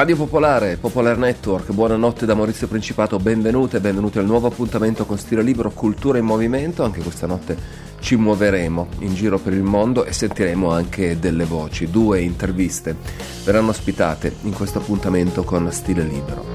Radio Popolare, Popolar Network, buonanotte da Maurizio Principato, benvenute benvenuti al nuovo appuntamento con Stile Libero Cultura in Movimento. Anche questa notte ci muoveremo in giro per il mondo e sentiremo anche delle voci. Due interviste verranno ospitate in questo appuntamento con Stile Libero.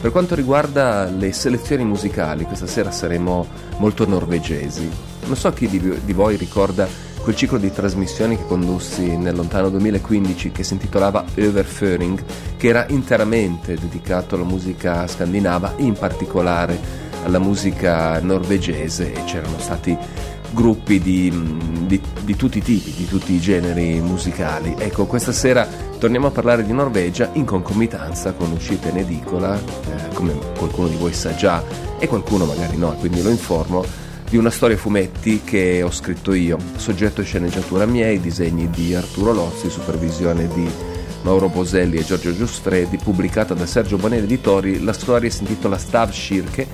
Per quanto riguarda le selezioni musicali, questa sera saremo molto norvegesi. Non so chi di voi ricorda quel ciclo di trasmissioni che condussi nel lontano 2015 che si intitolava Överföring, che era interamente dedicato alla musica scandinava, in particolare alla musica norvegese e c'erano stati gruppi di, di, di, tutti i tipi, di tutti i generi musicali. Ecco, questa sera torniamo a parlare di Norvegia in concomitanza con uscita in edicola, eh, come qualcuno di voi sa già e qualcuno magari no, quindi lo informo di una storia a fumetti che ho scritto io, soggetto e sceneggiatura miei, disegni di Arturo Lozzi, supervisione di Mauro Boselli e Giorgio Giustredi, pubblicata da Sergio Bonelli Editori, la storia si intitola Stav Schirke.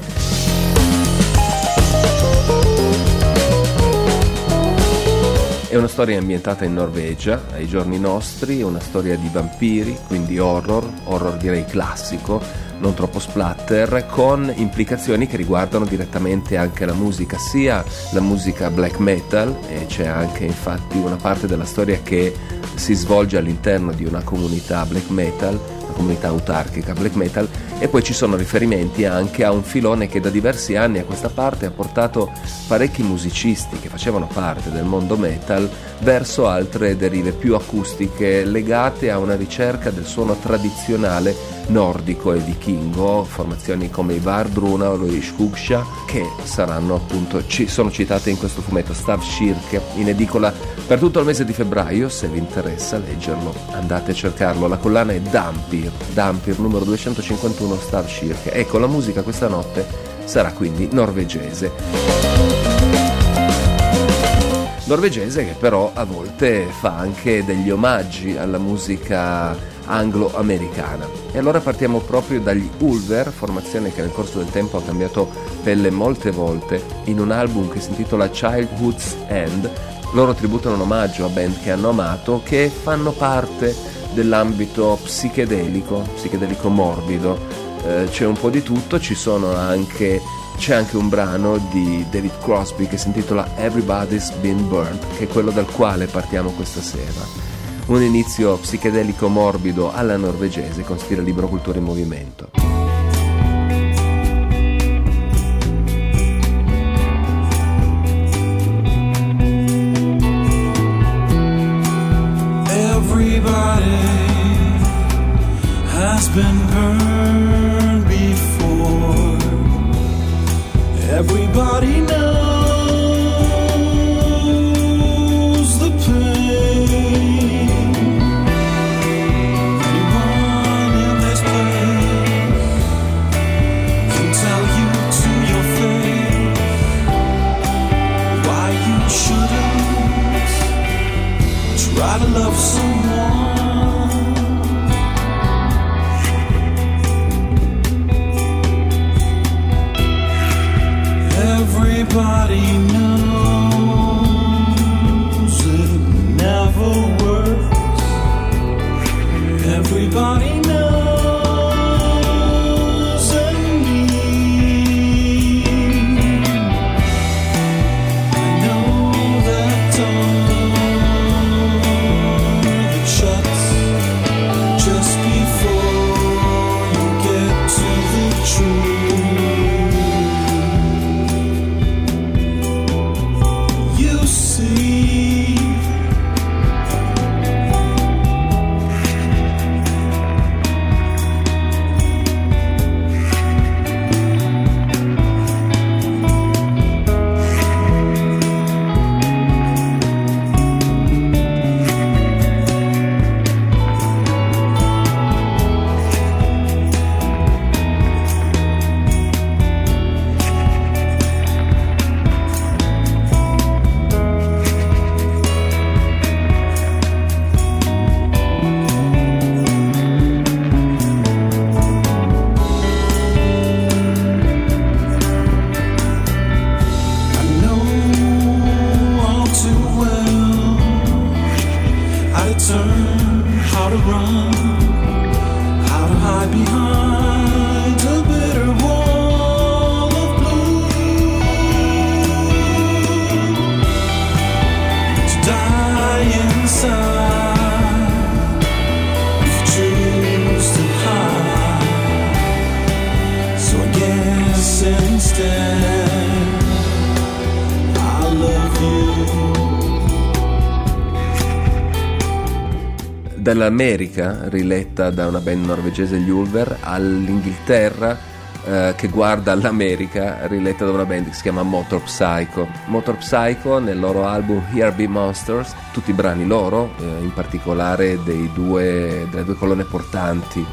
È una storia ambientata in Norvegia, ai giorni nostri, è una storia di vampiri, quindi horror, horror direi classico, non troppo splatter, con implicazioni che riguardano direttamente anche la musica, sia la musica black metal, e c'è anche infatti una parte della storia che si svolge all'interno di una comunità black metal, comunità autarchica black metal, e poi ci sono riferimenti anche a un filone che da diversi anni a questa parte ha portato parecchi musicisti che facevano parte del mondo metal verso altre derive più acustiche legate a una ricerca del suono tradizionale nordico e vichingo, formazioni come i Vardruna o lo Skugsha che saranno appunto, ci sono citate in questo fumetto Stav Shirke in edicola per tutto il mese di febbraio, se vi interessa leggerlo andate a cercarlo, la collana è Dampir, Dampir numero 251 Stav Shirke, ecco la musica questa notte sarà quindi norvegese norvegese che però a volte fa anche degli omaggi alla musica anglo-americana. E allora partiamo proprio dagli Ulver, formazione che nel corso del tempo ha cambiato pelle molte volte, in un album che si intitola Childhood's End. Loro tributano un omaggio a band che hanno amato, che fanno parte dell'ambito psichedelico, psichedelico morbido. Eh, c'è un po' di tutto, anche c'è anche un brano di David Crosby che si intitola Everybody's Been Burned, che è quello dal quale partiamo questa sera. Un inizio psichedelico morbido alla norvegese con stile libro cultura in movimento. learn how to run, how to hide behind a bitter wall of blue. To die inside. dall'America, riletta da una band norvegese, gli Ulver, all'Inghilterra, eh, che guarda l'America, riletta da una band che si chiama Motor Psycho. Motor Psycho, nel loro album Here Be Monsters, tutti i brani loro, eh, in particolare due, delle due colonne portanti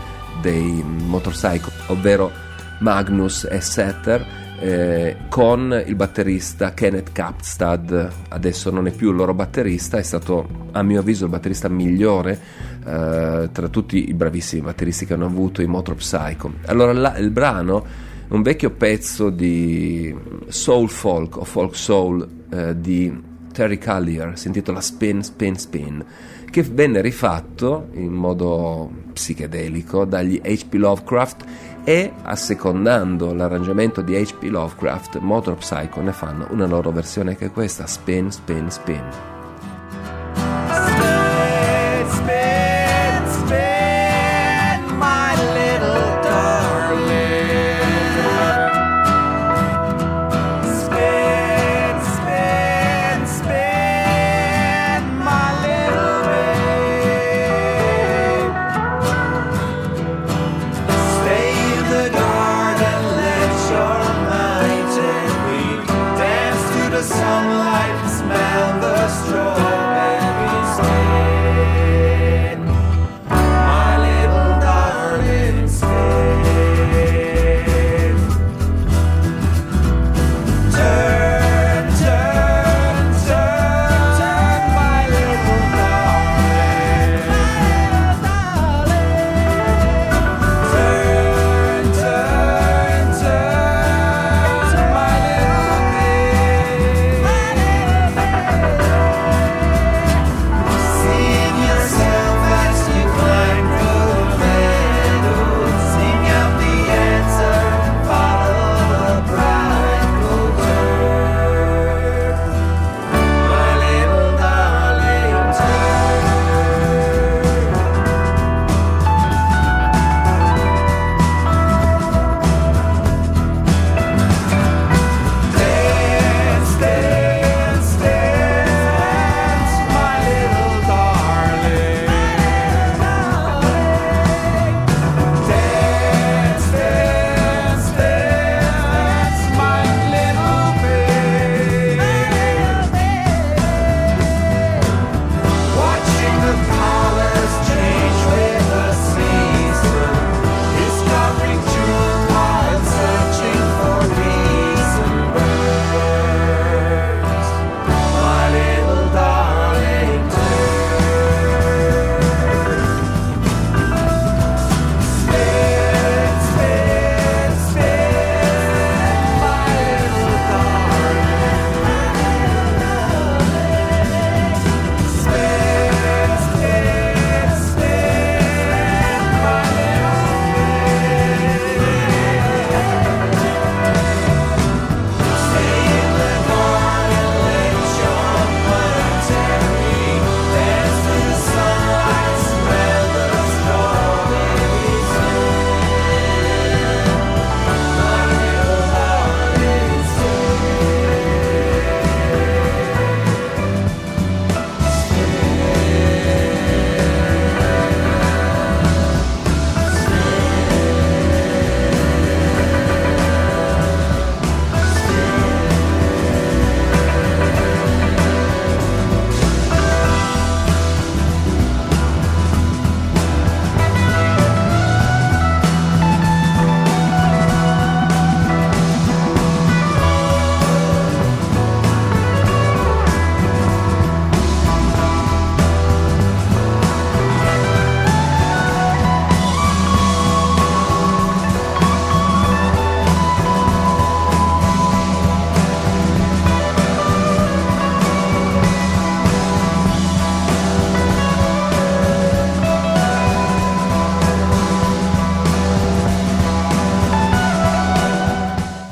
dei Motor Psycho, ovvero Magnus e Setter, eh, con il batterista Kenneth Kapstad, adesso non è più il loro batterista, è stato a mio avviso il batterista migliore eh, tra tutti i bravissimi batteristi che hanno avuto i Motor Psycho. Allora la, il brano è un vecchio pezzo di soul folk o folk soul eh, di Terry Callier, si intitola Spin Spin Spin, che venne rifatto in modo psichedelico dagli H.P. Lovecraft e assecondando l'arrangiamento di H.P. Lovecraft, Motor Psycho ne fanno una loro versione che è questa, Spin, Spin, Spin. the sunlight, smell the straw.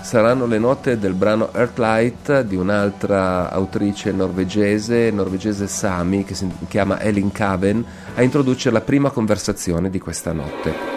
Saranno le note del brano Earthlight di un'altra autrice norvegese, norvegese Sami, che si chiama Elin Caven, a introdurre la prima conversazione di questa notte.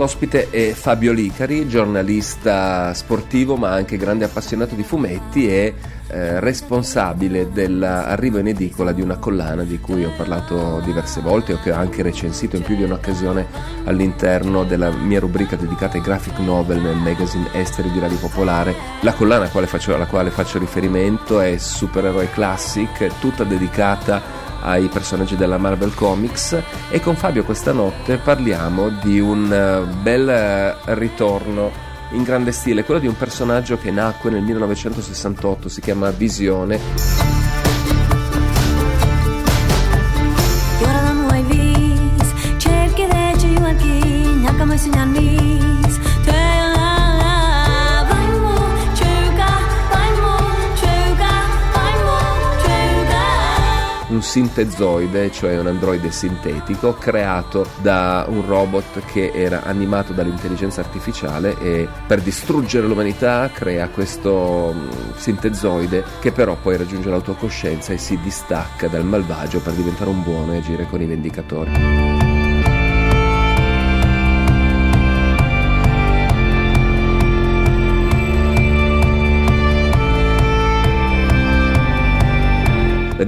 L'ospite è Fabio Licari, giornalista sportivo ma anche grande appassionato di fumetti e eh, responsabile dell'arrivo in edicola di una collana di cui ho parlato diverse volte o che ho anche recensito in più di un'occasione all'interno della mia rubrica dedicata ai graphic novel nel magazine Esteri di Radio Popolare. La collana alla quale faccio, alla quale faccio riferimento è Supereroi Classic, tutta dedicata ai personaggi della Marvel Comics e con Fabio questa notte parliamo di un eh, bel eh, ritorno in grande stile, quello di un personaggio che nacque nel 1968, si chiama Visione. Sintezoide, cioè un androide sintetico creato da un robot che era animato dall'intelligenza artificiale e per distruggere l'umanità crea questo mm, sintezoide che però poi raggiunge l'autocoscienza e si distacca dal malvagio per diventare un buono e agire con i vendicatori.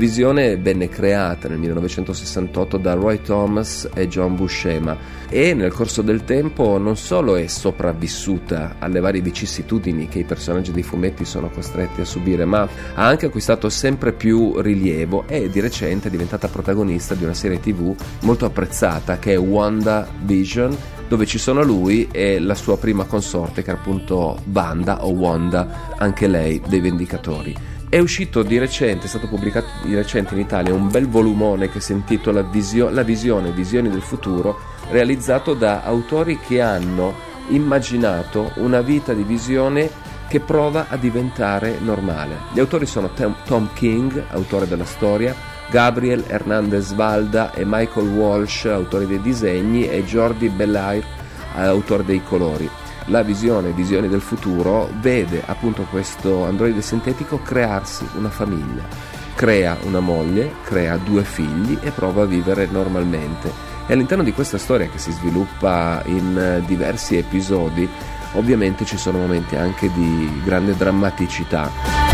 La visione venne creata nel 1968 da Roy Thomas e John Buscema e nel corso del tempo non solo è sopravvissuta alle varie vicissitudini che i personaggi dei fumetti sono costretti a subire, ma ha anche acquistato sempre più rilievo e di recente è diventata protagonista di una serie tv molto apprezzata che è Wanda Vision dove ci sono lui e la sua prima consorte che è appunto Wanda o Wanda, anche lei dei Vendicatori. È uscito di recente, è stato pubblicato di recente in Italia un bel volumone che si intitola Visio- La visione, visioni del futuro, realizzato da autori che hanno immaginato una vita di visione che prova a diventare normale. Gli autori sono Tom King, autore della storia, Gabriel Hernandez Valda e Michael Walsh, autori dei disegni, e Jordi Bellair, autore dei colori la visione, visioni del futuro, vede appunto questo androide sintetico crearsi una famiglia. Crea una moglie, crea due figli e prova a vivere normalmente. E all'interno di questa storia che si sviluppa in diversi episodi, ovviamente ci sono momenti anche di grande drammaticità.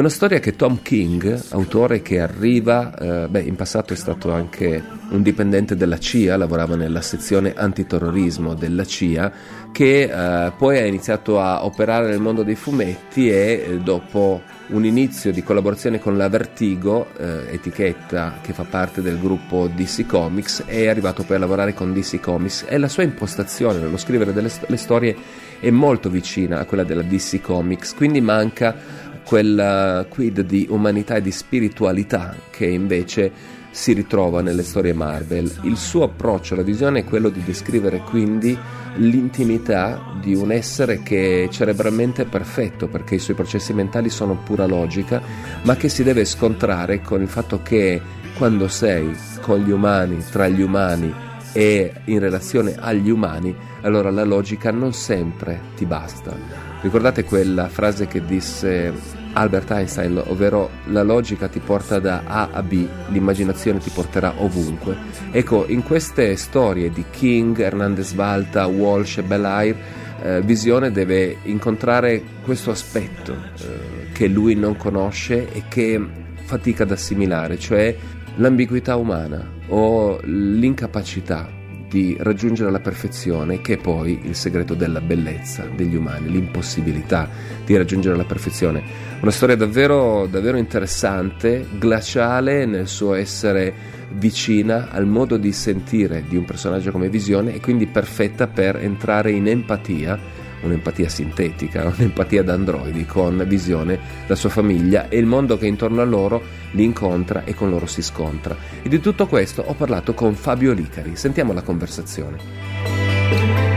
Una storia che Tom King, autore che arriva, eh, beh, in passato è stato anche un dipendente della CIA, lavorava nella sezione antiterrorismo della CIA, che eh, poi ha iniziato a operare nel mondo dei fumetti e eh, dopo un inizio di collaborazione con la Vertigo, eh, etichetta che fa parte del gruppo DC Comics, è arrivato poi a lavorare con DC Comics. E la sua impostazione nello scrivere delle st- storie è molto vicina a quella della DC Comics, quindi manca quel quid di umanità e di spiritualità che invece si ritrova nelle storie Marvel. Il suo approccio alla visione è quello di descrivere quindi l'intimità di un essere che è cerebralmente perfetto perché i suoi processi mentali sono pura logica, ma che si deve scontrare con il fatto che quando sei con gli umani, tra gli umani e in relazione agli umani, allora la logica non sempre ti basta. Ricordate quella frase che disse Albert Einstein, ovvero la logica ti porta da A a B, l'immaginazione ti porterà ovunque. Ecco, in queste storie di King, Hernandez Valta, Walsh e Belair, eh, Visione deve incontrare questo aspetto eh, che lui non conosce e che fatica ad assimilare, cioè l'ambiguità umana o l'incapacità di raggiungere la perfezione, che è poi il segreto della bellezza degli umani, l'impossibilità di raggiungere la perfezione. Una storia davvero, davvero interessante, glaciale nel suo essere vicina al modo di sentire di un personaggio come Visione e quindi perfetta per entrare in empatia un'empatia sintetica, un'empatia da androidi con visione la sua famiglia e il mondo che intorno a loro li incontra e con loro si scontra. E di tutto questo ho parlato con Fabio Licari. Sentiamo la conversazione.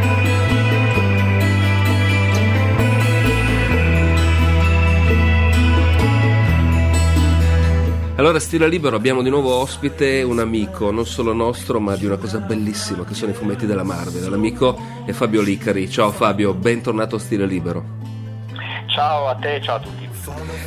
Allora Stile Libero abbiamo di nuovo ospite un amico, non solo nostro, ma di una cosa bellissima che sono i fumetti della Marvel. L'amico è Fabio Licari. Ciao Fabio, bentornato a Stile Libero. Ciao a te, ciao a tutti.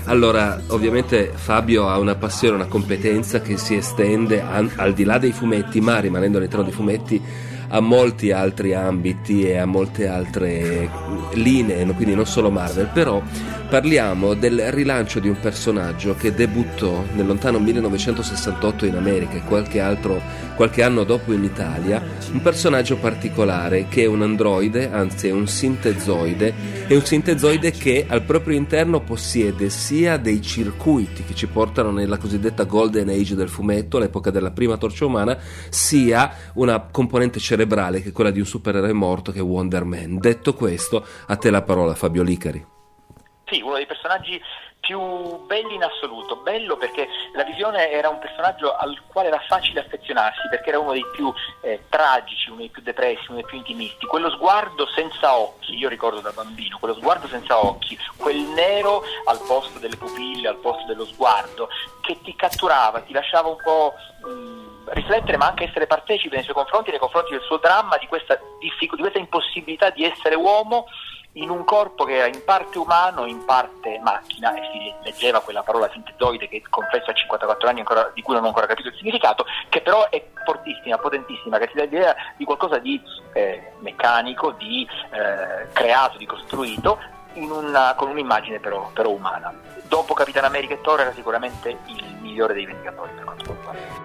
Allora, ovviamente Fabio ha una passione, una competenza che si estende al, al di là dei fumetti, ma rimanendo all'interno dei fumetti a molti altri ambiti e a molte altre linee, quindi non solo Marvel, però parliamo del rilancio di un personaggio che debuttò nel lontano 1968 in America e qualche, altro, qualche anno dopo in Italia, un personaggio particolare che è un androide, anzi è un sintezoide, è un sintezoide che al proprio interno possiede sia dei circuiti che ci portano nella cosiddetta golden age del fumetto, l'epoca della prima torcia umana, sia una componente cerebrale che è quella di un supereroe morto che è Wonder Man. Detto questo, a te la parola Fabio Licari. Sì, uno dei personaggi più belli in assoluto, bello perché la visione era un personaggio al quale era facile affezionarsi perché era uno dei più eh, tragici, uno dei più depressi, uno dei più intimisti, quello sguardo senza occhi, io ricordo da bambino, quello sguardo senza occhi, quel nero al posto delle pupille, al posto dello sguardo, che ti catturava, ti lasciava un po' mh, riflettere ma anche essere partecipe nei suoi confronti, nei confronti del suo dramma, di questa, diffic- di questa impossibilità di essere uomo in un corpo che era in parte umano, in parte macchina, e si leggeva quella parola sintezoide che confesso a 54 anni ancora, di cui non ho ancora capito il significato, che però è fortissima, potentissima, che ti dà l'idea di qualcosa di eh, meccanico, di eh, creato, di costruito, una, con un'immagine però, però umana. Dopo Capitan America e Thor era sicuramente il migliore dei Vendicatori per quanto riguarda.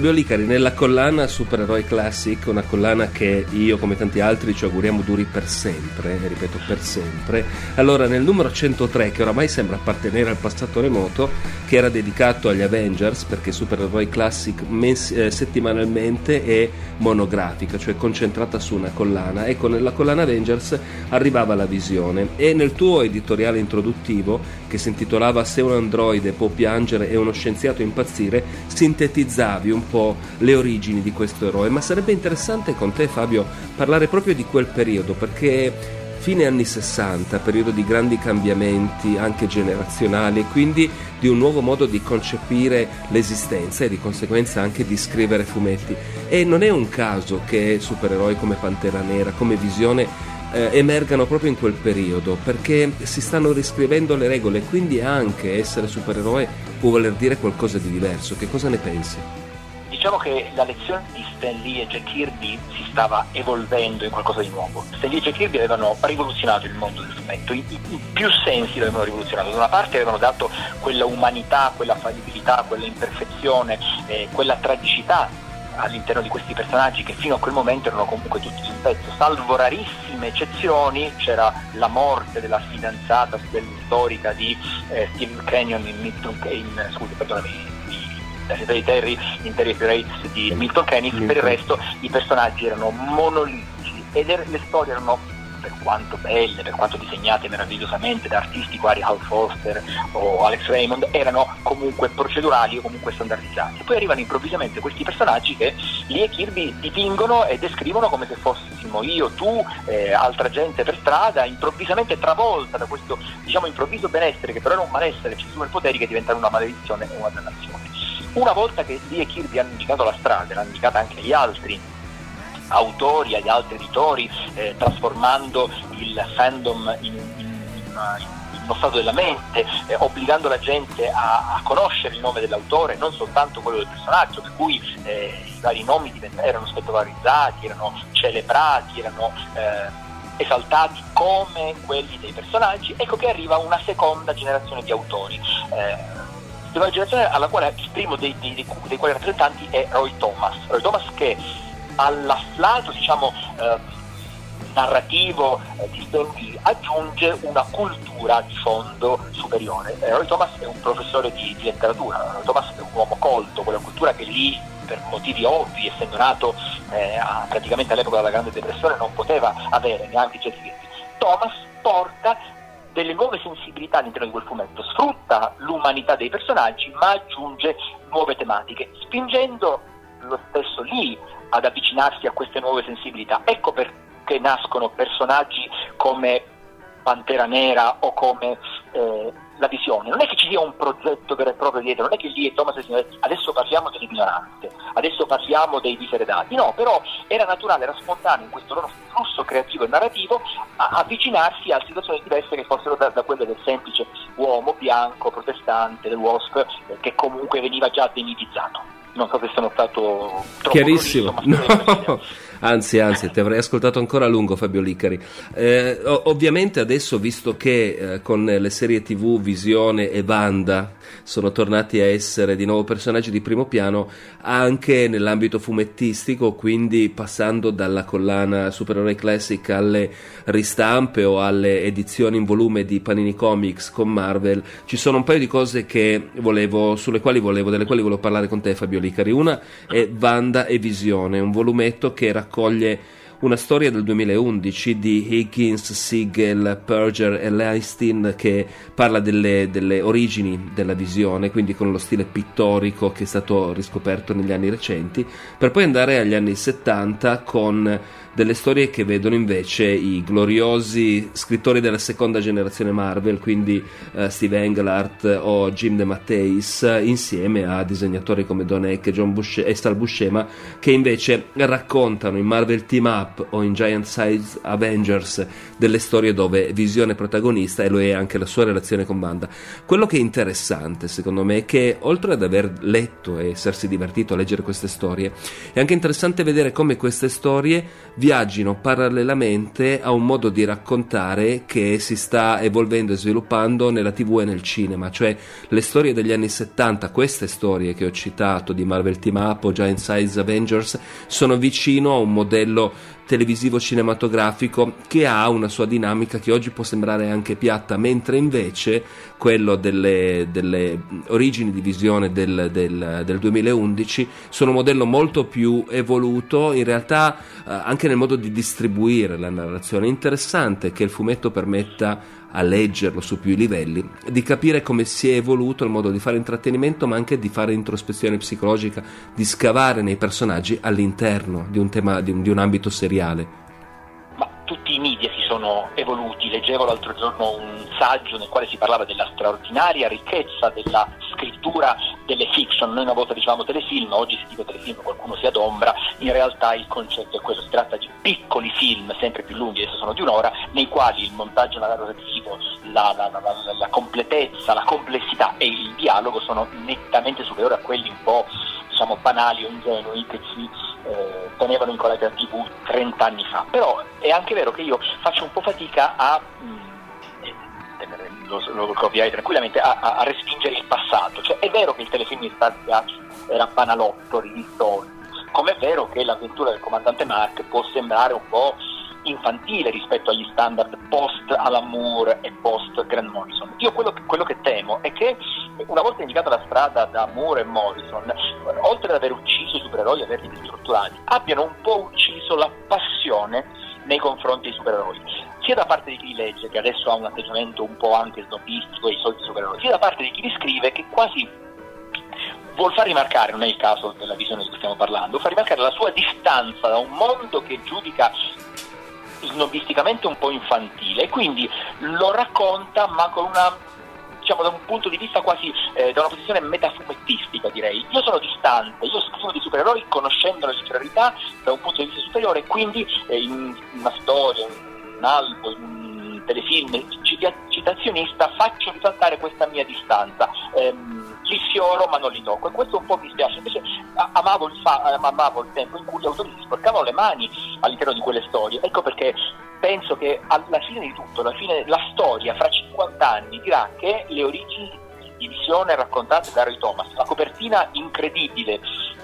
Fabio Licari nella collana Supereroi Classic, una collana che io come tanti altri ci auguriamo duri per sempre, ripeto per sempre. Allora nel numero 103 che oramai sembra appartenere al passato remoto, che era dedicato agli Avengers perché Supereroi Classic mens- eh, settimanalmente è monografica, cioè concentrata su una collana. Ecco, nella collana Avengers arrivava la visione e nel tuo editoriale introduttivo che si intitolava Se un androide può piangere e uno scienziato impazzire, sintetizzavi un po' le origini di questo eroe, ma sarebbe interessante con te Fabio parlare proprio di quel periodo perché fine anni 60, periodo di grandi cambiamenti anche generazionali e quindi di un nuovo modo di concepire l'esistenza e di conseguenza anche di scrivere fumetti. E non è un caso che supereroi come Pantera Nera, come Visione eh, emergano proprio in quel periodo perché si stanno riscrivendo le regole e quindi anche essere supereroe può voler dire qualcosa di diverso. Che cosa ne pensi? Diciamo che la lezione di Stan Lee e Jack Kirby si stava evolvendo in qualcosa di nuovo. Stan Lee e Jack Kirby avevano rivoluzionato il mondo del fumetto, in, in più sensi l'avevano rivoluzionato. Da una parte avevano dato quella umanità, quella fallibilità, quella imperfezione, eh, quella tragicità all'interno di questi personaggi che fino a quel momento erano comunque tutti sul pezzo, salvo rarissime eccezioni, c'era la morte della fidanzata storica di eh, Steve Canyon in, in, scusi, perdonami, la città di Terry in Rates di Milton Keynes, per il resto i personaggi erano monolitici ed er- le storie erano per quanto belle, per quanto disegnate meravigliosamente da artisti quali Hal Foster o Alex Raymond, erano comunque procedurali o comunque standardizzati. Poi arrivano improvvisamente questi personaggi che Lee e Kirby dipingono e descrivono come se fossimo io, tu, eh, altra gente per strada, improvvisamente travolta da questo diciamo improvviso benessere che però era un malessere, ci sono i poteri che diventano una maledizione o una dannazione. Una volta che Lee e Kirby hanno indicato la strada, l'hanno indicata anche agli altri autori, agli altri editori, eh, trasformando il fandom in, in, in, uno stato della mente, eh, obbligando la gente a, a, conoscere il nome dell'autore, non soltanto quello del personaggio, per cui eh, i vari nomi erano spettacolarizzati, erano celebrati, erano eh, esaltati come quelli dei personaggi, ecco che arriva una seconda generazione di autori. Una generazione alla quale il primo dei, dei, dei, dei quali rappresentanti è Roy Thomas. Roy Thomas che all'afflato diciamo, eh, narrativo eh, di Stan Lee aggiunge una cultura di fondo superiore. Eh, Roy Thomas è un professore di, di letteratura, Roy Thomas è un uomo colto, quella cultura che lì per motivi ovvi, essendo nato eh, praticamente all'epoca della Grande Depressione, non poteva avere neanche i. Thomas porta delle nuove sensibilità all'interno di quel fumetto, sfrutta l'umanità dei personaggi ma aggiunge nuove tematiche, spingendo lo stesso lì ad avvicinarsi a queste nuove sensibilità. Ecco perché nascono personaggi come Pantera Nera o come eh, La Visione. Non è che ci sia un progetto vero e proprio dietro, non è che lì è Thomas e adesso parliamo delle minoranze, adesso parliamo dei diseredati. No, però era naturale, era spontaneo in questo loro flusso creativo e narrativo avvicinarsi a situazioni diverse che fossero da, da quelle del semplice uomo bianco, protestante, del WASP, eh, che comunque veniva già demitizzato non so se sono stato troppo chiarissimo no. Anzi anzi ti avrei ascoltato ancora a lungo Fabio Licari. Eh, ovviamente adesso visto che eh, con le serie tv Visione e Banda sono tornati a essere di nuovo personaggi di primo piano anche nell'ambito fumettistico quindi passando dalla collana Supereroi Classic alle ristampe o alle edizioni in volume di Panini Comics con Marvel ci sono un paio di cose volevo, sulle quali volevo, delle quali volevo parlare con te Fabio Licari. Una è Vanda e Visione un volumetto che raccoglie una storia del 2011 di Higgins, Siegel, Perger e Leistin che parla delle, delle, origini della visione, quindi con lo stile pittorico che è stato riscoperto negli anni recenti, per poi andare agli anni 70 con delle storie che vedono invece i gloriosi scrittori della seconda generazione Marvel, quindi uh, Steve Englehart o Jim De Matteis, insieme a disegnatori come Don Eck Busce- e Stal Buscema, che invece raccontano in Marvel Team Up o in Giant Size Avengers delle storie dove Visione è protagonista e lo è anche la sua relazione con Banda. Quello che è interessante, secondo me, è che oltre ad aver letto e essersi divertito a leggere queste storie, è anche interessante vedere come queste storie viaggino parallelamente a un modo di raccontare che si sta evolvendo e sviluppando nella TV e nel cinema, cioè le storie degli anni 70, queste storie che ho citato di Marvel Team Up o Giant Size Avengers, sono vicino a un modello televisivo cinematografico che ha una sua dinamica che oggi può sembrare anche piatta, mentre invece quello delle, delle origini di visione del, del, del, 2011 sono un modello molto più evoluto, in realtà eh, anche nel modo di distribuire la narrazione. È interessante che il fumetto permetta a leggerlo su più livelli, di capire come si è evoluto il modo di fare intrattenimento, ma anche di fare introspezione psicologica, di scavare nei personaggi all'interno di un, tema, di un, di un ambito seriale. Tutti i media sono evoluti. Leggevo l'altro giorno un saggio nel quale si parlava della straordinaria ricchezza della scrittura delle fiction. Noi una volta dicevamo telefilm, oggi si dice telefilm, qualcuno si adombra. In realtà il concetto è questo: si tratta di piccoli film, sempre più lunghi, adesso sono di un'ora, nei quali il montaggio narrativo, la, la, la, la completezza, la complessità e il dialogo sono nettamente superiori a quelli un po' diciamo banali o ingenui che ci eh, tenevano incollati alla tv 30 anni fa. Però è anche vero che io faccio un po' fatica a mh, mm, eh, lo, lo capirai tranquillamente, a, a, respingere il passato. Cioè, è vero che il telefilm di Starzia era banalotto, come è vero che l'avventura del comandante Mark può sembrare un po' infantile rispetto agli standard post Alan Moore e post Grant Morrison. Io quello quello che temo è che una volta indicata la strada da Moore e Morrison, oltre ad aver ucciso i supereroi e averli distrutturati, abbiano un po' ucciso la passione nei confronti dei supereroi, sia da parte di chi li legge, che adesso ha un atteggiamento un po' anche snobistico ai soliti supereroi, sia da parte di chi li scrive, che quasi vuol far rimarcare, non è il caso della visione di cui stiamo parlando, far rimarcare la sua distanza da un mondo che giudica snobisticamente un po' infantile quindi lo racconta ma con una diciamo da un punto di vista quasi eh, da una posizione metafumettistica direi io sono distante, io scrivo di supereroi conoscendo le superiorità da un punto di vista superiore quindi eh, in una storia, in un albo, in un telefilm ci, ci citazionista faccio risaltare questa mia distanza. Ehm, li sfioro ma non li tocco e questo un po' mi spiace. Invece amavo il, fa- amavo il tempo in cui gli autori si sporcavano le mani all'interno di quelle storie. Ecco perché penso che alla fine di tutto, alla fine, la storia fra 50 anni dirà che le origini di visione raccontate da Roy Thomas, la copertina incredibile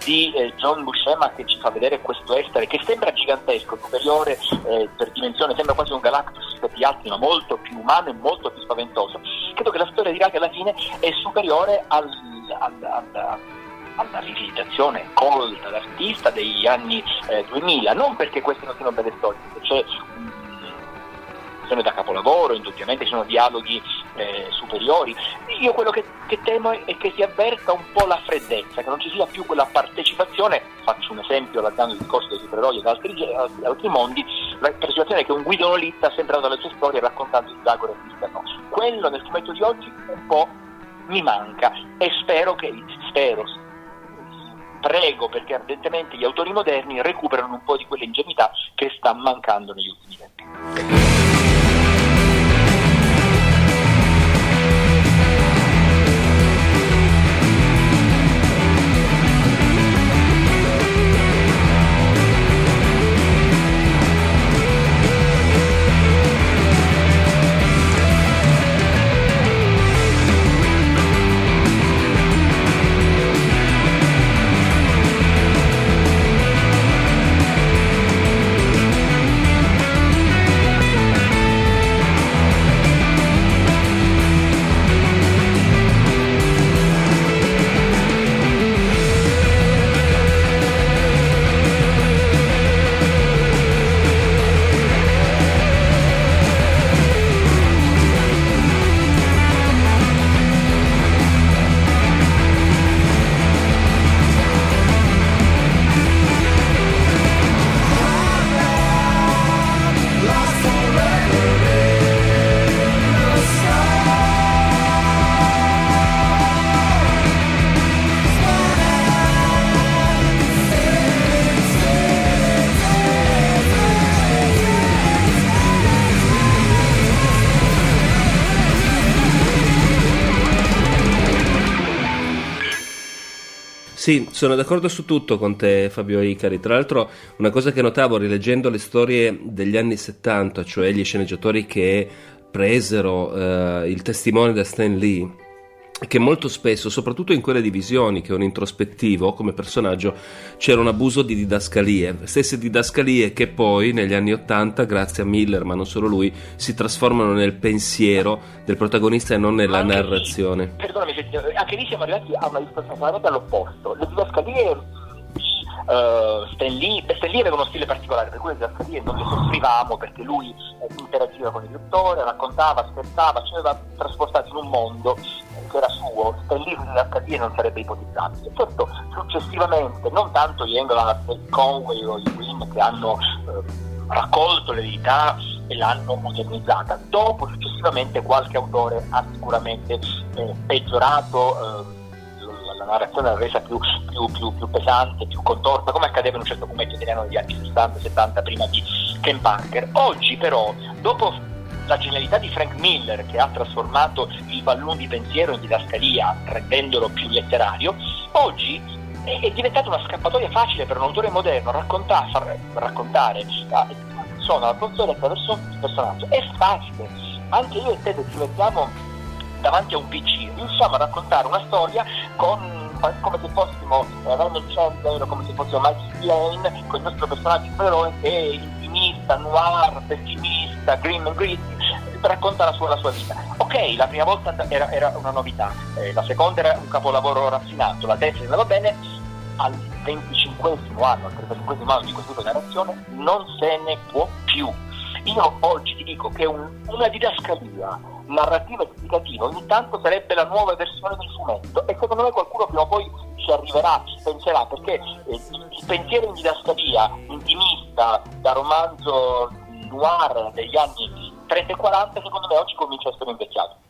di eh, John Buscema che ci fa vedere questo essere che sembra gigantesco, superiore eh, per dimensione, sembra quasi un Galactus per gli altri, ma molto più umano e molto più spaventoso. Credo che la storia dirà che alla fine è superiore al, al, al alla rivisitazione colta d'artista degli anni eh, 2000, non perché queste non siano belle storie, c'è un sono da capolavoro, indubbiamente ci sono dialoghi eh, superiori. Io quello che, che, temo è che si avverta un po' la freddezza, che non ci sia più quella partecipazione, faccio un esempio allargando il discorso dei supereroi ad altri, ad altri mondi, la partecipazione che un Guido Nolitta ha sempre dato alle sue storie raccontando il Zagor e il Cristiano. Quello nel fumetto di oggi un po' mi manca e spero che, spero, prego perché ardentemente gli autori moderni recuperano un po' di quell'ingenuità che sta mancando negli ultimi tempi. Sì, sono d'accordo su tutto con te Fabio Icari. Tra l'altro una cosa che notavo rileggendo le storie degli anni 70, cioè gli sceneggiatori che presero eh, il testimone da Stan Lee, che molto spesso, soprattutto in quelle divisioni che è un introspettivo come personaggio, c'era un abuso di didascalie, stesse didascalie che poi negli anni Ottanta, grazie a Miller, ma non solo lui, si trasformano nel pensiero del protagonista e non nella anche narrazione. Lì, perdonami, anche lì siamo arrivati a una discussione all'opposto. Le didascalie Uh, Stan Lee, Stan Lee aveva uno stile particolare, per cui le didascalie non le soffrivamo perché lui eh, interagiva con il lettore, raccontava, scherzava, ci aveva trasportato in un mondo che era suo, Stan Lee nelle accadie non sarebbe ipotizzabile. Certo, successivamente, non tanto gli England, Conway o i Wynn che hanno eh, raccolto l'eredità e l'hanno modernizzata, dopo successivamente qualche autore ha sicuramente eh, peggiorato eh, la narrazione l'ha resa più, più, più, più, pesante, più contorta, come accadeva in un certo fumetto italiano negli anni 60-70 prima di Ken Parker. Oggi però, dopo la genialità di Frank Miller che ha trasformato il balloon di pensiero in didascalia rendendolo più letterario, oggi è, diventata una scappatoia facile per un autore moderno raccontare, far, raccontare la tua storia attraverso il personaggio. È facile, anche io e te se ci mettiamo davanti a un PC riusciamo a raccontare una storia con come se fossimo eh, Raymond Chandler come se fossimo Michael Lane con il nostro personaggio supereroe che è intimista, noir, pessimista, grim and gritty racconta la sua, la sua, vita. Ok, la prima volta era, era una novità, eh, la seconda era un capolavoro raffinato, la terza andava bene, al 25 anno, al 35 anno di di narrazione non se ne può più. Io oggi ti dico che un, una didascalia narrativa e educativa ogni tanto sarebbe la nuova versione del fumetto e secondo me qualcuno prima o poi ci arriverà, ci penserà, perché eh, il pensiero in didascalia intimista da romanzo noir degli anni 30 e 40 secondo me oggi comincia a essere invecchiato.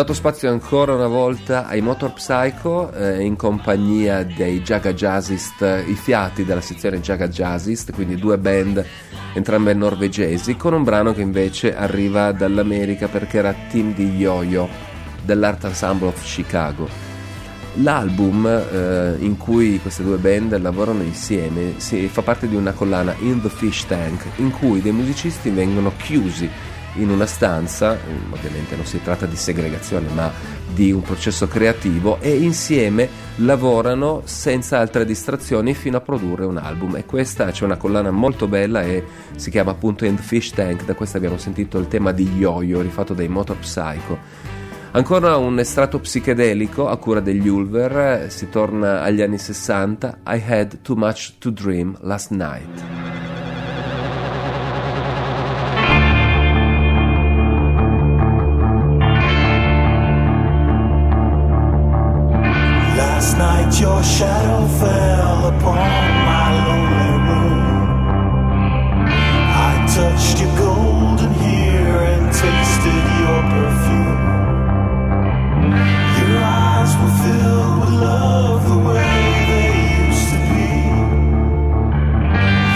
Dato spazio ancora una volta ai Motor Psycho eh, in compagnia dei Jaga Jazzist, i fiati della sezione Jaga Jazzist, quindi due band entrambe norvegesi, con un brano che invece arriva dall'America perché era team di Yo-Yo dell'Art Ensemble of Chicago. L'album eh, in cui queste due band lavorano insieme si, fa parte di una collana In the Fish Tank in cui dei musicisti vengono chiusi in una stanza, ovviamente non si tratta di segregazione ma di un processo creativo e insieme lavorano senza altre distrazioni fino a produrre un album e questa c'è una collana molto bella e si chiama appunto End Fish Tank, da questa abbiamo sentito il tema di Yo-Yo rifatto dai Motor Psycho. Ancora un estratto psichedelico a cura degli Ulver, si torna agli anni 60, I had too much to dream last night. Your shadow fell upon my lonely room. I touched your golden hair and tasted your perfume. Your eyes were filled with love the way they used to be.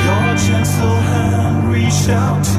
Your gentle hand reached out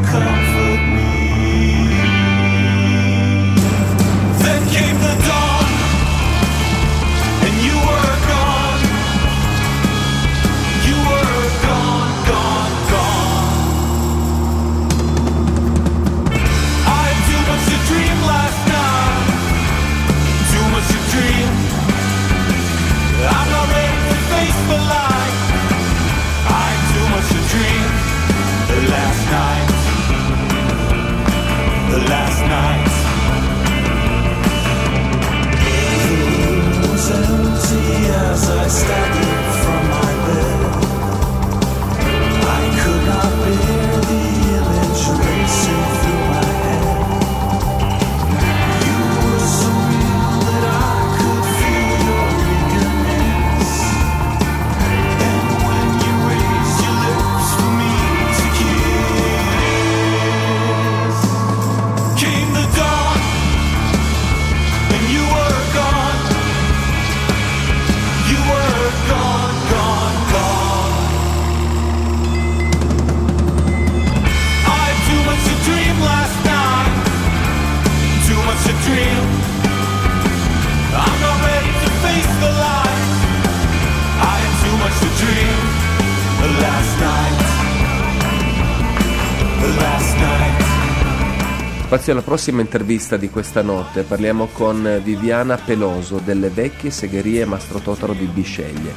Spazio alla prossima intervista di questa notte. Parliamo con Viviana Peloso delle vecchie segherie Mastro Totaro di Bisceglie.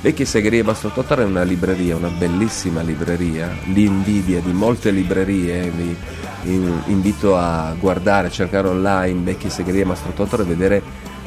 Vecchie Segherie Mastro Totaro è una libreria, una bellissima libreria, l'invidia di molte librerie. Vi invito a guardare, cercare online Vecchie Segherie Mastro Totaro e vedere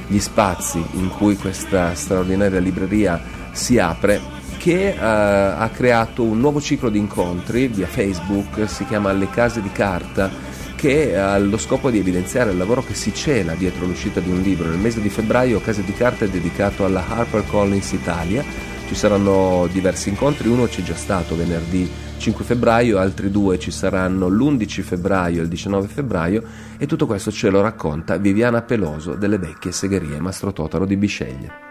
gli spazi in cui questa straordinaria libreria si apre che uh, ha creato un nuovo ciclo di incontri via Facebook, si chiama Le Case di Carta che ha lo scopo di evidenziare il lavoro che si cela dietro l'uscita di un libro. Nel mese di febbraio Casa di Carta è dedicato alla HarperCollins Italia, ci saranno diversi incontri, uno c'è già stato venerdì 5 febbraio, altri due ci saranno l'11 febbraio e il 19 febbraio e tutto questo ce lo racconta Viviana Peloso delle vecchie segherie Mastro Totaro di Bisceglie.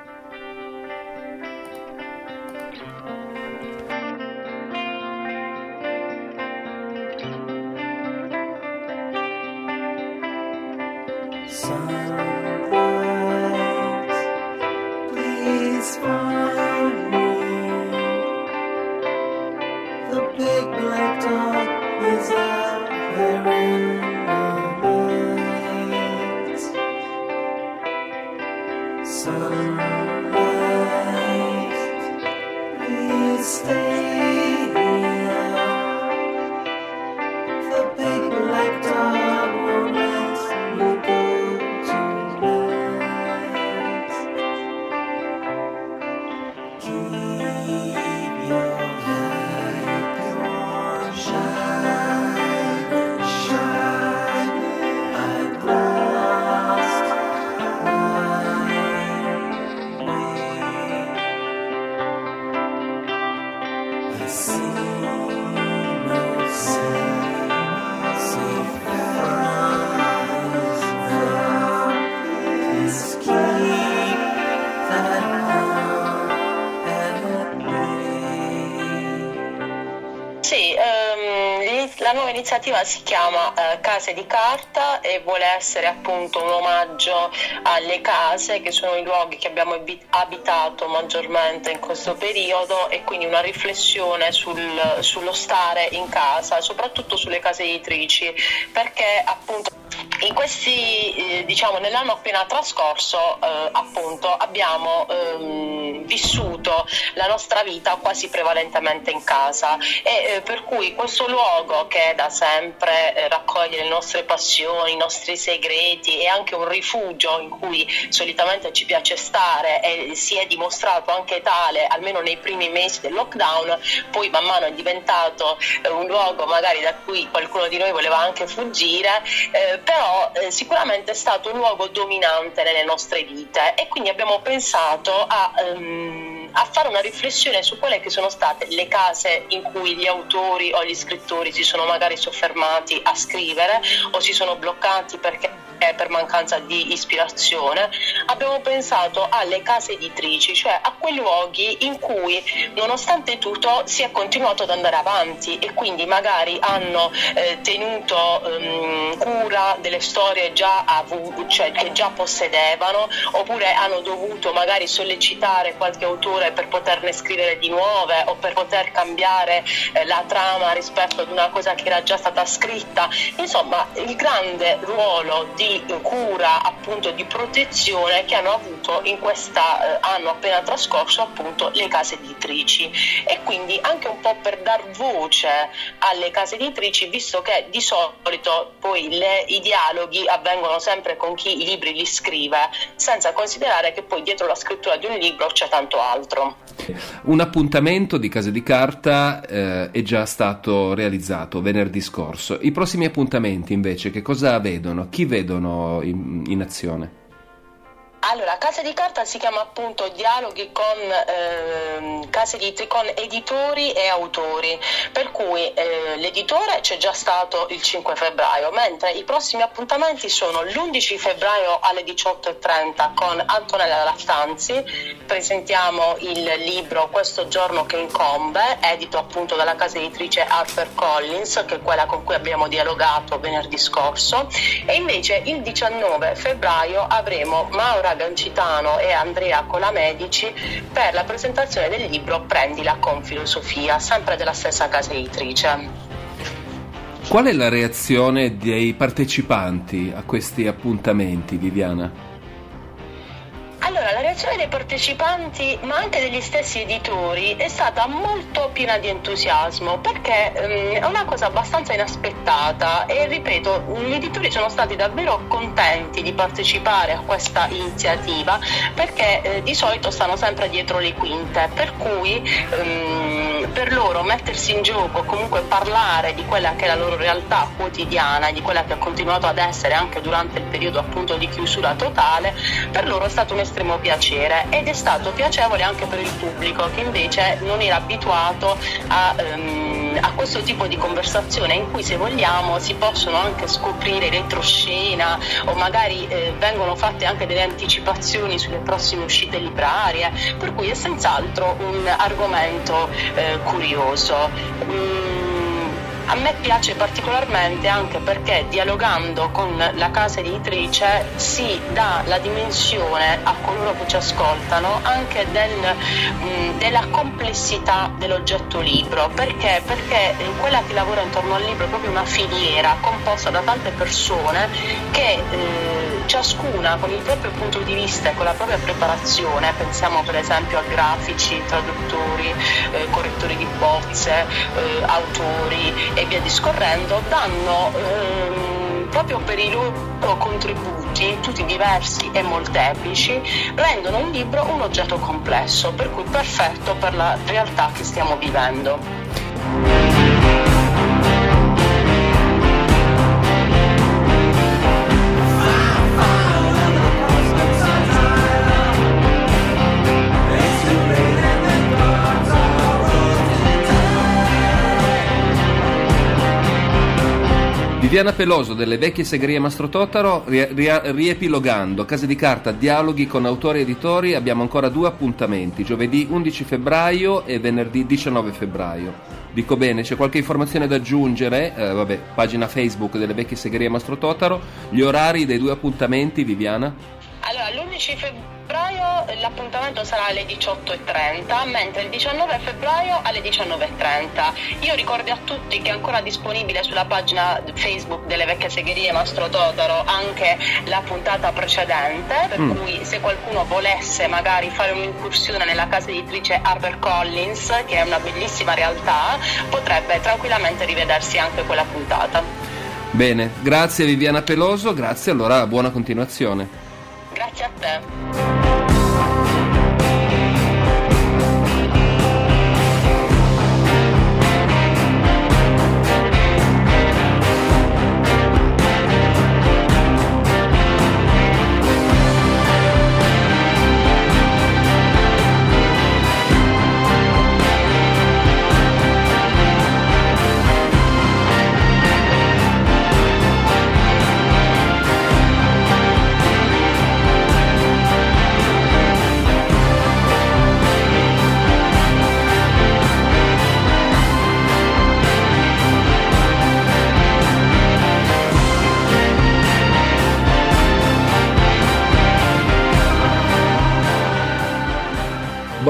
Case di Carta e vuole essere appunto un omaggio alle case che sono i luoghi che abbiamo abitato maggiormente in questo periodo e quindi una riflessione sul, sullo stare in casa, soprattutto sulle case editrici, perché appunto in questi, eh, diciamo, nell'anno appena trascorso, eh, appunto, abbiamo ehm, vissuto la nostra vita quasi prevalentemente in casa e eh, per cui questo luogo che da sempre eh, raccoglie le nostre passioni, i nostri segreti e anche un rifugio in cui solitamente ci piace stare e si è dimostrato anche tale almeno nei primi mesi del lockdown, poi man mano è diventato eh, un luogo magari da cui qualcuno di noi voleva anche fuggire, eh, però eh, sicuramente è stato un luogo dominante nelle nostre vite e quindi abbiamo pensato a, um, a fare una riflessione su quelle che sono state le case in cui gli autori o gli scrittori si sono magari soffermati a scrivere o si sono bloccati perché per mancanza di ispirazione, abbiamo pensato alle case editrici, cioè a quei luoghi in cui nonostante tutto si è continuato ad andare avanti e quindi magari hanno eh, tenuto ehm, cura delle storie già avu- cioè, che già possedevano oppure hanno dovuto magari sollecitare qualche autore per poterne scrivere di nuove o per poter cambiare eh, la trama rispetto ad una cosa che era già stata scritta. Insomma, il grande ruolo di cura, appunto di protezione che hanno avuto in questo eh, anno appena trascorso appunto le case editrici e quindi anche un po' per dar voce alle case editrici visto che di solito poi le, i dialoghi avvengono sempre con chi i libri li scrive senza considerare che poi dietro la scrittura di un libro c'è tanto altro. Un appuntamento di Case di Carta eh, è già stato realizzato venerdì scorso. I prossimi appuntamenti invece che cosa vedono? Chi vedono in, in azione? Allora, Casa di Carta si chiama appunto Dialoghi con, eh, di, con editori e autori, per cui eh, l'editore c'è già stato il 5 febbraio, mentre i prossimi appuntamenti sono l'11 febbraio alle 18.30 con Antonella Lattanzi, presentiamo il libro Questo giorno che incombe, edito appunto dalla casa editrice Harper Collins, che è quella con cui abbiamo dialogato venerdì scorso, e invece il 19 febbraio avremo Maura Gancitano e Andrea Colamedici per la presentazione del libro Prendila con filosofia, sempre della stessa casa editrice. Qual è la reazione dei partecipanti a questi appuntamenti, Viviana? Allora, la reazione dei partecipanti, ma anche degli stessi editori, è stata molto piena di entusiasmo perché um, è una cosa abbastanza inaspettata e ripeto, gli editori sono stati davvero contenti di partecipare a questa iniziativa perché eh, di solito stanno sempre dietro le quinte, per cui um, per loro mettersi in gioco, comunque parlare di quella che è la loro realtà quotidiana, di quella che ha continuato ad essere anche durante il periodo appunto di chiusura totale, per loro è stato un estremo piacere ed è stato piacevole anche per il pubblico che invece non era abituato a, um, a questo tipo di conversazione in cui se vogliamo si possono anche scoprire retroscena o magari eh, vengono fatte anche delle anticipazioni sulle prossime uscite librarie, per cui è senz'altro un argomento eh, curioso. Mm, a me piace particolarmente anche perché dialogando con la casa editrice si dà la dimensione a coloro che ci ascoltano anche del, mh, mm, della complessità dell'oggetto libro. Perché? Perché quella che lavora intorno al libro è proprio una filiera composta da tante persone che eh, ciascuna con il proprio punto di vista e con la propria preparazione, pensiamo per esempio a grafici, traduttori, eh, correttori di bozze, eh, autori e via discorrendo, danno ehm, proprio per i loro contributi, tutti diversi e molteplici, rendono un libro un oggetto complesso, per cui perfetto per la realtà che stiamo vivendo. Viviana Peloso delle vecchie segherie Mastro Totaro, riepilogando, Case di Carta, dialoghi con autori e editori, abbiamo ancora due appuntamenti, giovedì 11 febbraio e venerdì 19 febbraio. Dico bene, c'è qualche informazione da aggiungere? Eh, vabbè, pagina Facebook delle vecchie segherie Mastro Totaro, gli orari dei due appuntamenti, Viviana? Allora, l'11 febbraio l'appuntamento sarà alle 18.30, mentre il 19 febbraio alle 19.30. Io ricordo a tutti che è ancora disponibile sulla pagina Facebook delle vecchie segherie Mastro Totaro anche la puntata precedente, per mm. cui se qualcuno volesse magari fare un'incursione nella casa editrice HarperCollins, che è una bellissima realtà, potrebbe tranquillamente rivedersi anche quella puntata. Bene, grazie Viviana Peloso, grazie allora buona continuazione. Grazie a te.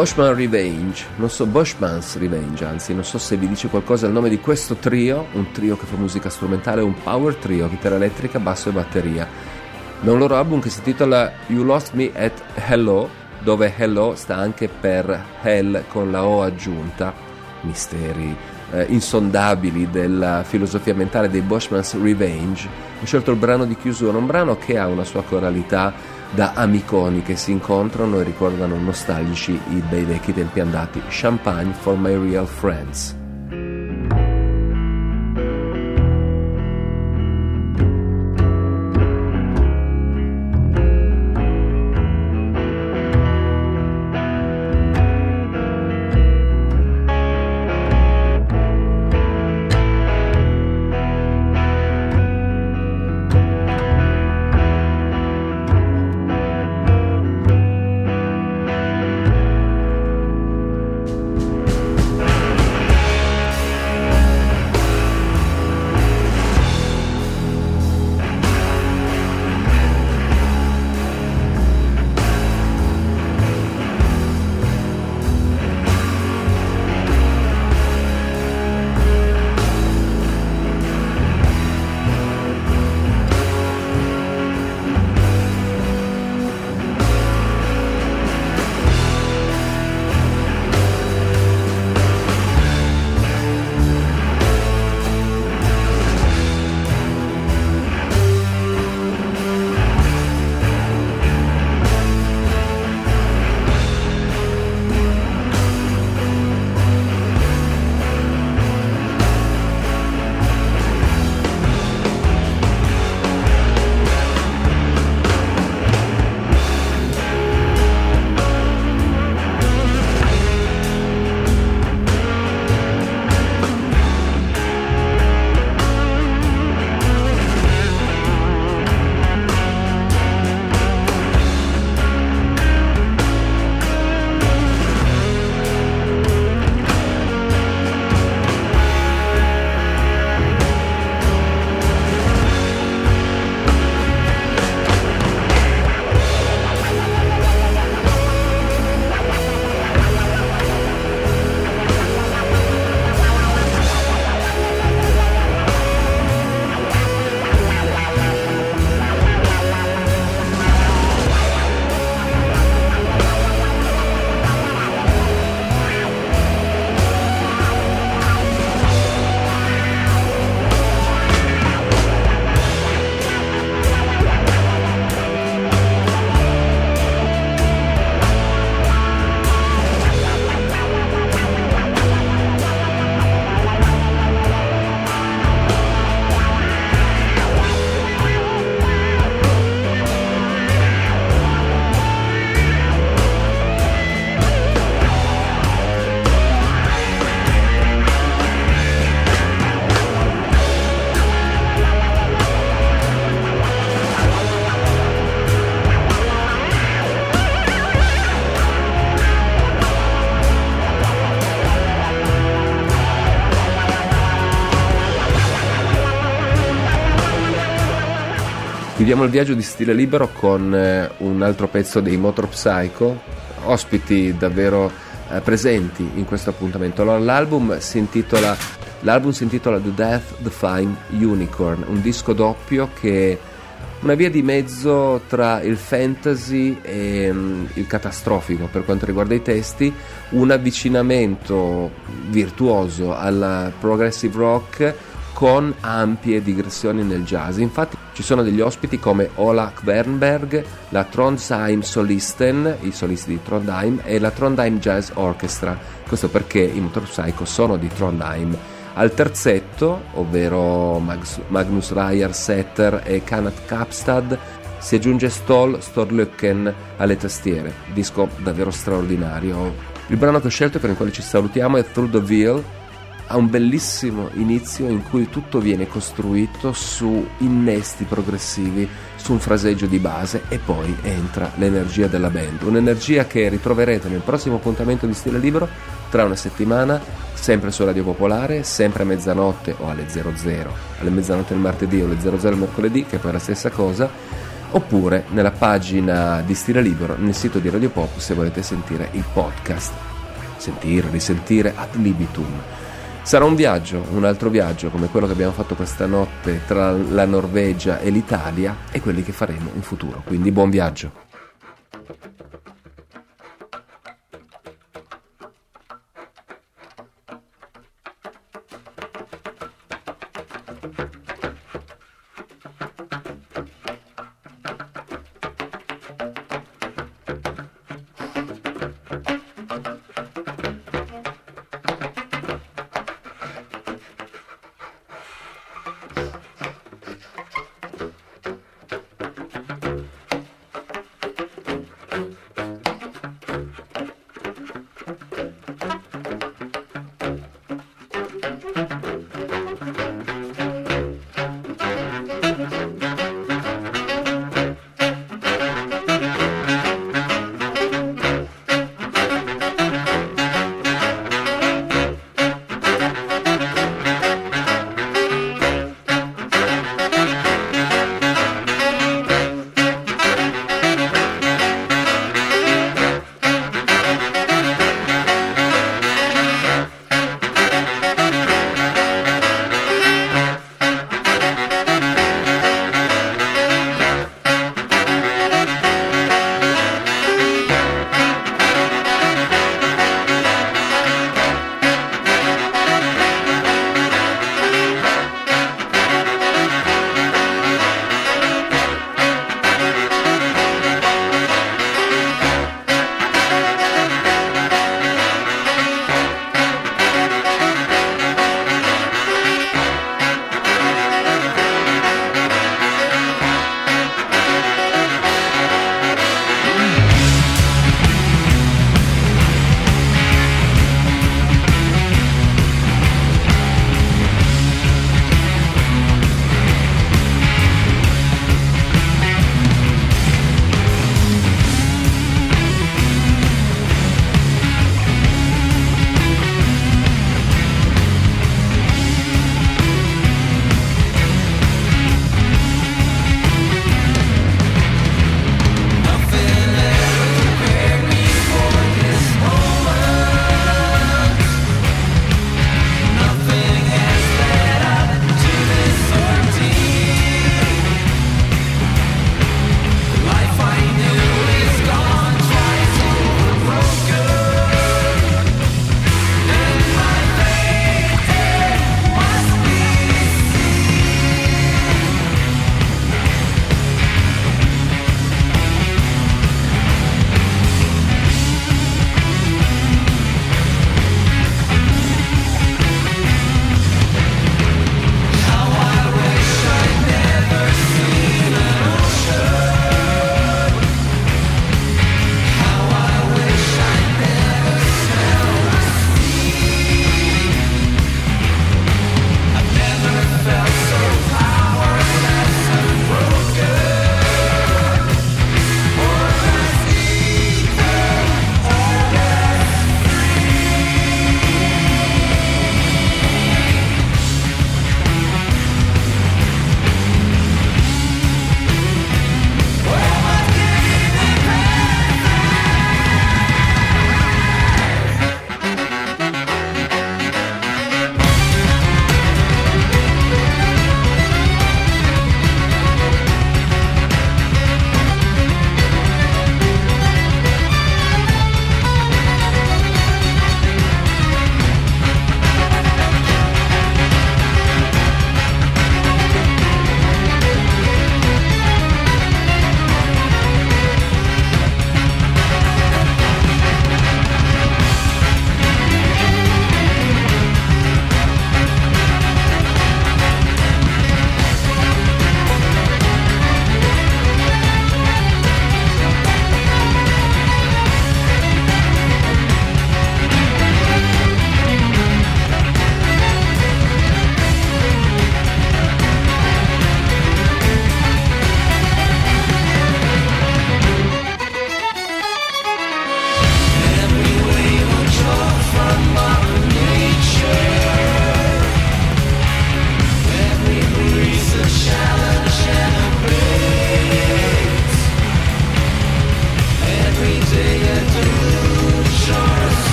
Boschman Revenge, non so, Boschman's Revenge, anzi, non so se vi dice qualcosa il nome di questo trio, un trio che fa musica strumentale, un power trio, chitarra elettrica, basso e batteria. Da un loro album che si intitola You Lost Me at Hello, dove Hello sta anche per Hell con la O aggiunta, misteri eh, insondabili della filosofia mentale dei Boschman's Revenge. Ho scelto il brano di chiusura, un brano che ha una sua coralità da amiconi che si incontrano e ricordano nostalgici i bei vecchi tempi andati. Champagne for my real friends. Chiudiamo il viaggio di stile libero con eh, un altro pezzo dei Motor Psycho, ospiti davvero eh, presenti in questo appuntamento. Allora, l'album si intitola L'album si intitola The Death Defying Unicorn, un disco doppio che una via di mezzo tra il fantasy e um, il catastrofico per quanto riguarda i testi, un avvicinamento virtuoso al progressive rock con ampie digressioni nel jazz. Infatti ci sono degli ospiti come Ola Kvernberg, la Trondheim Solisten, i solisti di Trondheim, e la Trondheim Jazz Orchestra. Questo perché i Motor sono di Trondheim. Al terzetto, ovvero Magnus Reyer Setter e Kanat Kapstad, si aggiunge Stoll Storlöcken alle tastiere, disco davvero straordinario. Il brano che ho scelto e per il quale ci salutiamo è Through the Veil, ha un bellissimo inizio in cui tutto viene costruito su innesti progressivi, su un fraseggio di base e poi entra l'energia della band, un'energia che ritroverete nel prossimo appuntamento di stile libero tra una settimana, sempre su Radio Popolare, sempre a mezzanotte o alle 00, alle mezzanotte il martedì o alle 00 il mercoledì, che poi è la stessa cosa, oppure nella pagina di Stile Libero nel sito di Radio Pop se volete sentire il podcast. Sentire, risentire ad libitum. Sarà un viaggio, un altro viaggio come quello che abbiamo fatto questa notte tra la Norvegia e l'Italia e quelli che faremo in futuro. Quindi buon viaggio.